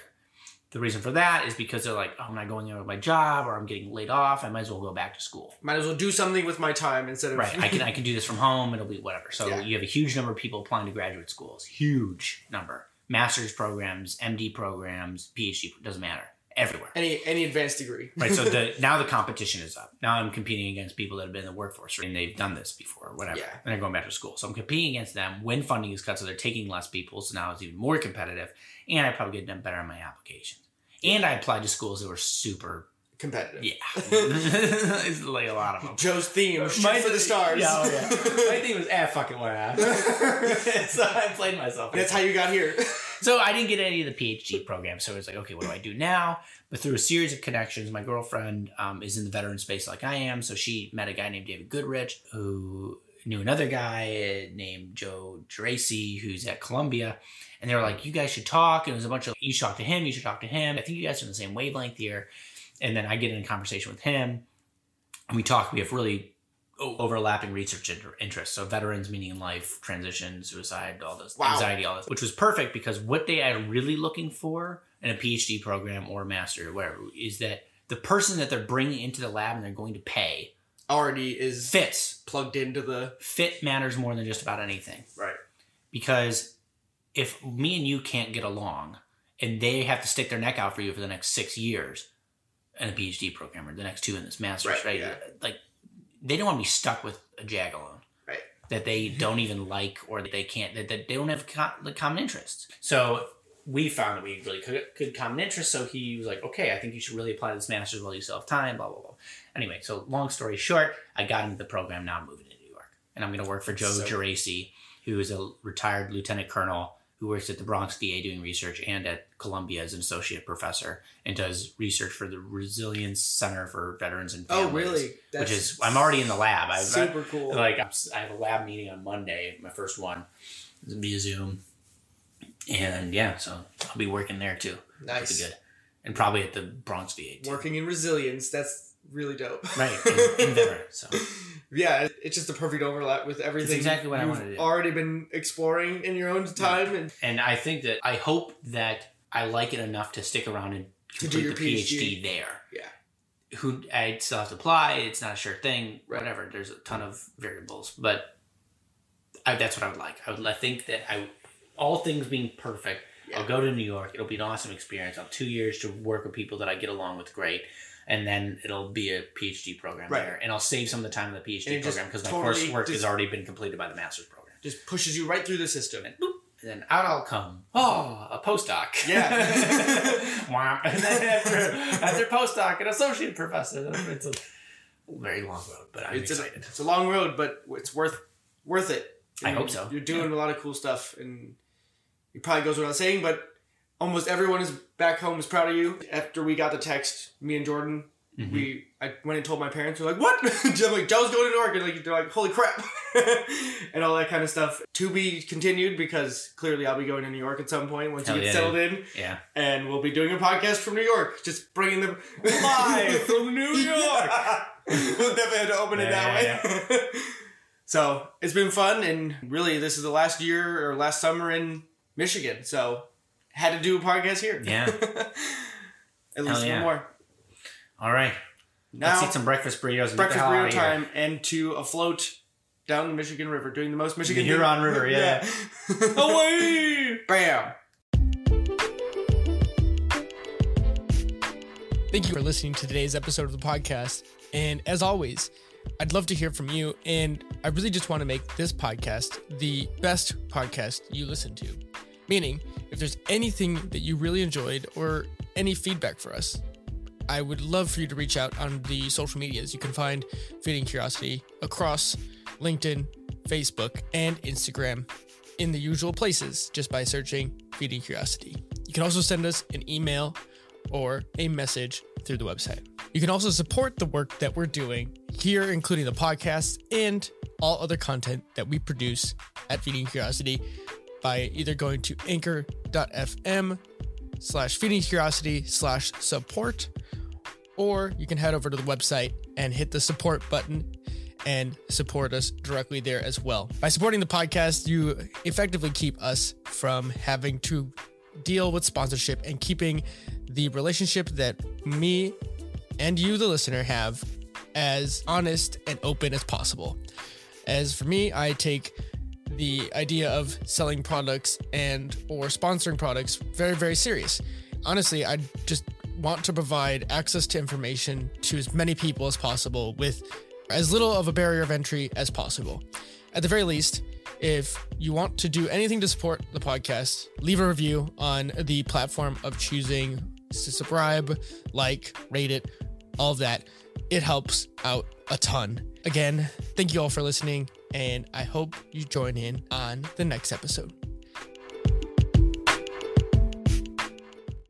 The reason for that is because they're like, oh, I'm not going out of my job or I'm getting laid off. I might as well go back to school. Might as well do something with my time instead of Right. I can I can do this from home. It'll be whatever. So Yeah. you have a huge number of people applying to graduate schools. Huge number. Master's programs, MD programs, PhD doesn't matter. Everywhere. any any advanced degree. Right. So the now the competition is up. Now I'm competing against people that have been in the workforce and they've done this before, or whatever. Yeah. And they're going back to school. So I'm competing against them when funding is cut, so they're taking less people. So now it's even more competitive. And I probably get done better on my applications. And I applied to schools that were super Competitive. yeah. it's like a lot of them. Joe's theme, shoot for the stars. Yeah, oh, yeah. My thing was ah fucking whatever. so I played myself. That's how you got here. So I didn't get any of the PhD program. So it was like, okay, what do I do now? But through a series of connections, my girlfriend um, is in the veteran space like I am. So she met a guy named David Goodrich who knew another guy uh, named Joe Geraci who's at Columbia. And they were like, you guys should talk. And it was a bunch of, you should talk to him, you should talk to him. I think you guys are in the same wavelength here. And then I get in a conversation with him and we talk. We have really overlapping research inter- interests. So veterans, meaning in life, transition, suicide, all this, Wow. anxiety, all this, which was perfect because what they are really looking for in a PhD program or master or whatever is that the person that they're bringing into the lab and they're going to pay Already is fits. plugged into the Fit matters more than just about anything right. because if me and you can't get along and they have to stick their neck out for you for the next six years and a PhD program or the next two in this master's, Right, right? yeah. Like they don't want to be stuck with a jag alone. Right. That they don't even like or that they can't, that, that they don't have like common interests. So we found that we really could, could common interests. So he was like, okay, I think you should really apply to this master's while you still have time, blah, blah, blah. Anyway, so long story short, I got into the program. Now I'm moving to New York and I'm going to work for Joe So- Geraci, who is a retired lieutenant colonel who works at the Bronx VA doing research and at Columbia as an associate professor and does research for the Resilience Center for Veterans and Families. Oh, Families. really? which is I'm already in the lab. I've, super cool. like I'm, I have a lab meeting on Monday, my first one, it's via Zoom, and yeah, so I'll be working there too. Nice. be good, and probably at the Bronx VA too. Working in resilience. That's really dope. right in So Yeah, it's just a perfect overlap with everything exactly what I you've wanted to do. already been exploring in your own time and and I think that I hope that I like it enough to stick around and To do complete your the PhD. PhD there. Yeah. Who I still have to apply. It's not a sure thing. Right. Whatever. There's a ton of variables, but I, that's what I would like. I would. I think that I, all things being perfect, Yeah. I'll go to New York. It'll be an awesome experience. I'll have two years to work with people that I get along with great. And then it'll be a PhD program Right. there, and I'll save some of the time in the PhD And program because my totally coursework has already been completed by the master's program. just pushes you right through the system. And boop, and then out I'll come. Oh, a postdoc. Yeah. And then after, after postdoc, an associate professor. It's a very long road, but I'm it's a, excited. it's a long road, but it's worth worth it. I hope so. You're doing a lot of cool stuff, and it probably goes without saying, but almost everyone is back home is proud of you. After we got the text, me and Jordan, Mhm. we I went and told my parents. We're like, "What?" I'm like, "Joe's going to New York," and like they're like, "Holy crap!" and all that kind of stuff. To be continued because clearly I'll be going to New York at some point once Hell you get yeah, settled in, Yeah. and we'll be doing a podcast from New York, just bringing them live from New York. we'll definitely have to open it Yeah, that way. so it's been fun, and really, this is the last year or last summer in Michigan, so had to do a podcast here. Yeah. At least yeah. one more. All right. Now, Let's eat some breakfast burritos and breakfast get the hell burrito out of here. time, and to afloat down the Michigan River, doing the most Michigan The Huron River, yeah. Away! Bam! Thank you for listening to today's episode of the podcast. And as always, I'd love to hear from you. And I really just want to make this podcast the best podcast you listen to. Meaning, if there's anything that you really enjoyed or any feedback for us, I would love for you to reach out on the social medias. You can find Feeding Curiosity across LinkedIn, Facebook, and Instagram in the usual places just by searching Feeding Curiosity. You can also send us an email or a message through the website. You can also support the work that we're doing here, including the podcast and all other content that we produce at Feeding Curiosity by either going to anchor.fm slash feeding curiosity slash support, or you can head over to the website and hit the support button and support us directly there as well. By supporting the podcast, you effectively keep us from having to deal with sponsorship and keeping the relationship that me and you, the listener, have as honest and open as possible. As for me, I take the idea of selling products and or sponsoring products very very serious. Honestly, I just want to provide access to information to as many people as possible with as little of a barrier of entry as possible. At the very least, if you want to do anything to support the podcast, leave a review on the platform of choosing to subscribe, like, rate it, all of that. It helps out a ton. Again, thank you all for listening, and I hope you join in on the next episode.